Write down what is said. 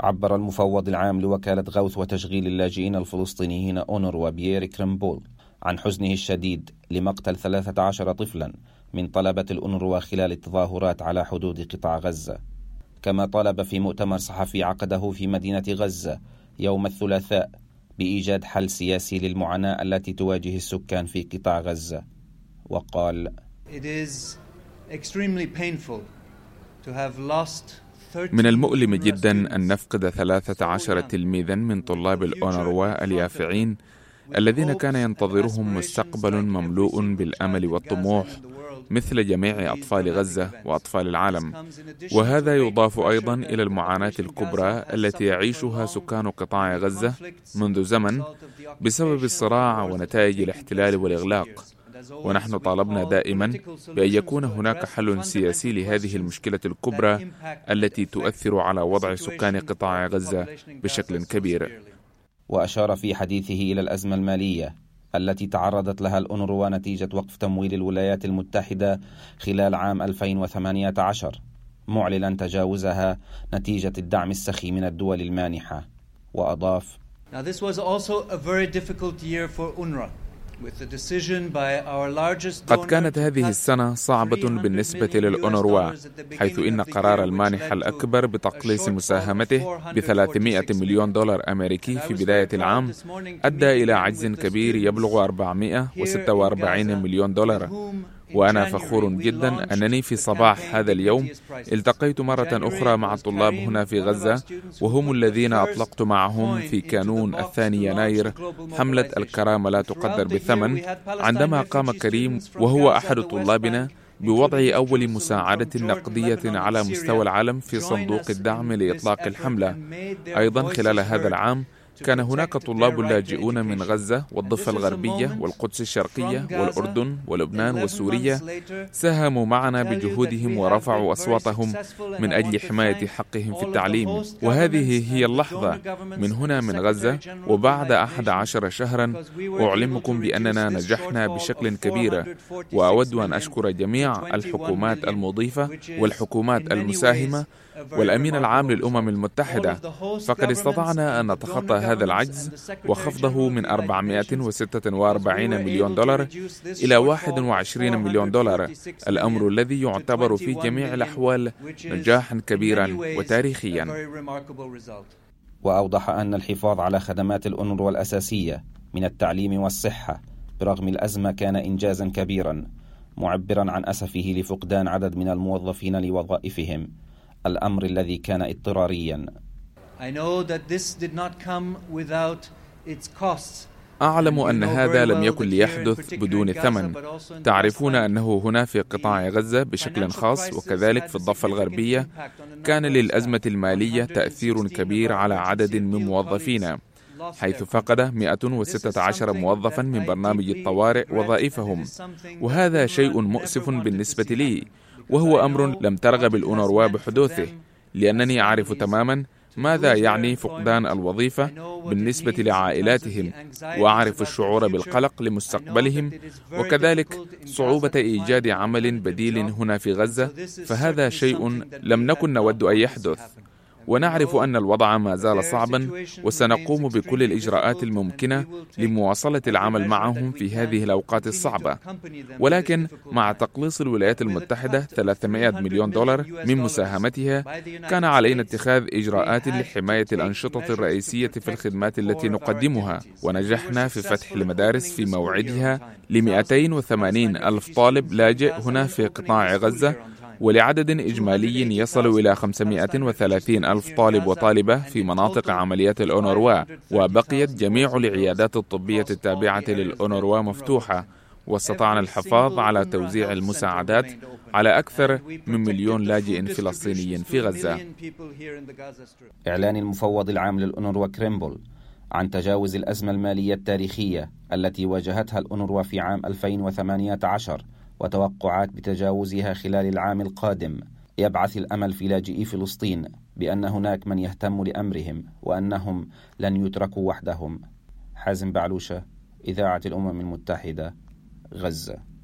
عبر المفوض العام لوكالة غوث وتشغيل اللاجئين الفلسطينيين أونر وبيير كريمبول عن حزنه الشديد لمقتل 13 طفلا من طلبة الأونروا خلال التظاهرات على حدود قطاع غزة. كما طالب في مؤتمر صحفي عقده في مدينة غزة يوم الثلاثاء بإيجاد حل سياسي للمعاناة التي تواجه السكان في قطاع غزة. وقال It is extremely painful to have lost من المؤلم جدا أن نفقد 13 تلميذا من طلاب الأونروا اليافعين الذين كان ينتظرهم مستقبل مملوء بالأمل والطموح مثل جميع أطفال غزة وأطفال العالم. وهذا يضاف أيضا إلى المعاناة الكبرى التي يعيشها سكان قطاع غزة منذ زمن بسبب الصراع ونتائج الاحتلال والإغلاق. ونحن طالبنا دائما بأن يكون هناك حل سياسي لهذه المشكلة الكبرى التي تؤثر على وضع سكان قطاع غزة بشكل كبير وأشار في حديثه إلى الأزمة المالية التي تعرضت لها الأونروا نتيجة وقف تمويل الولايات المتحدة خلال عام 2018 معلنا تجاوزها نتيجة الدعم السخي من الدول المانحة وأضاف Now this was also a very difficult year for UNRWA. قد كانت هذه السنة صعبة بالنسبة للأونروا حيث إن قرار المانح الأكبر بتقليص مساهمته ب 300 مليون دولار أمريكي في بداية العام أدى إلى عجز كبير يبلغ 446 مليون دولار. وأنا فخور جدا أنني في صباح هذا اليوم التقيت مرة أخرى مع الطلاب هنا في غزة وهم الذين أطلقت معهم في كانون الثاني يناير. حملة الكرامة لا تقدر بثمن. عندما قام كريم وهو أحد طلابنا بوضع أول مساعدة نقدية على مستوى العالم في صندوق الدعم لإطلاق الحملة. أيضا خلال هذا العام كان هناك طلاب لاجئون من غزة والضفة الغربية والقدس الشرقية والأردن ولبنان وسوريا ساهموا معنا بجهودهم ورفعوا أصواتهم من أجل حماية حقهم في التعليم. وهذه هي اللحظة من هنا من غزة وبعد أحد عشر شهرا أعلمكم بأننا نجحنا بشكل كبير. وأود أن أشكر جميع الحكومات المضيفة والحكومات المساهمة والأمين العام للأمم المتحدة. فقد استطعنا أن نتخطى هذا العجز وخفضه من 446 مليون دولار إلى 21 مليون دولار الأمر الذي يعتبر في جميع الأحوال نجاحا كبيرا وتاريخيا. وأوضح أن الحفاظ على خدمات الأونروا الأساسية من التعليم والصحة برغم الأزمة كان إنجازا كبيرا معبرا عن أسفه لفقدان عدد من الموظفين لوظائفهم الأمر الذي كان اضطراريا. أعلم أن هذا لم يكن ليحدث بدون ثمن. تعرفون أنه هنا في قطاع غزة بشكل خاص وكذلك في الضفة الغربية كان للأزمة المالية تأثير كبير على عدد من موظفينا حيث فقد 116 موظفا من برنامج الطوارئ وظائفهم. وهذا شيء مؤسف بالنسبة لي وهو أمر لم ترغب الأونروا بحدوثه لأنني أعرف تماما ماذا يعني فقدان الوظيفة بالنسبة لعائلاتهم؟ وأعرف الشعور بالقلق لمستقبلهم وكذلك صعوبة إيجاد عمل بديل هنا في غزة فهذا شيء لم نكن نود أن يحدث. ونعرف أن الوضع ما زال صعبا وسنقوم بكل الإجراءات الممكنة لمواصلة العمل معهم في هذه الأوقات الصعبة. ولكن مع تقليص الولايات المتحدة 300 مليون دولار من مساهمتها كان علينا اتخاذ إجراءات لحماية الأنشطة الرئيسية في الخدمات التي نقدمها. ونجحنا في فتح المدارس في موعدها ل 280 ألف طالب لاجئ هنا في قطاع غزة. ولعدد إجمالي يصل إلى 530 ألف طالب وطالبة في مناطق عمليات الأونروا وبقيت جميع العيادات الطبية التابعة للأونروا مفتوحة واستطعنا الحفاظ على توزيع المساعدات على أكثر من مليون لاجئ فلسطيني في غزة. إعلان المفوض العام للأونروا كريمبل عن تجاوز الأزمة المالية التاريخية التي واجهتها الأونروا في عام 2018 وتوقعات بتجاوزها خلال العام القادم. يبعث الأمل في لاجئي فلسطين بأن هناك من يهتم لأمرهم وأنهم لن يتركوا وحدهم. حازم بعلوشة إذاعة الأمم المتحدة غزة.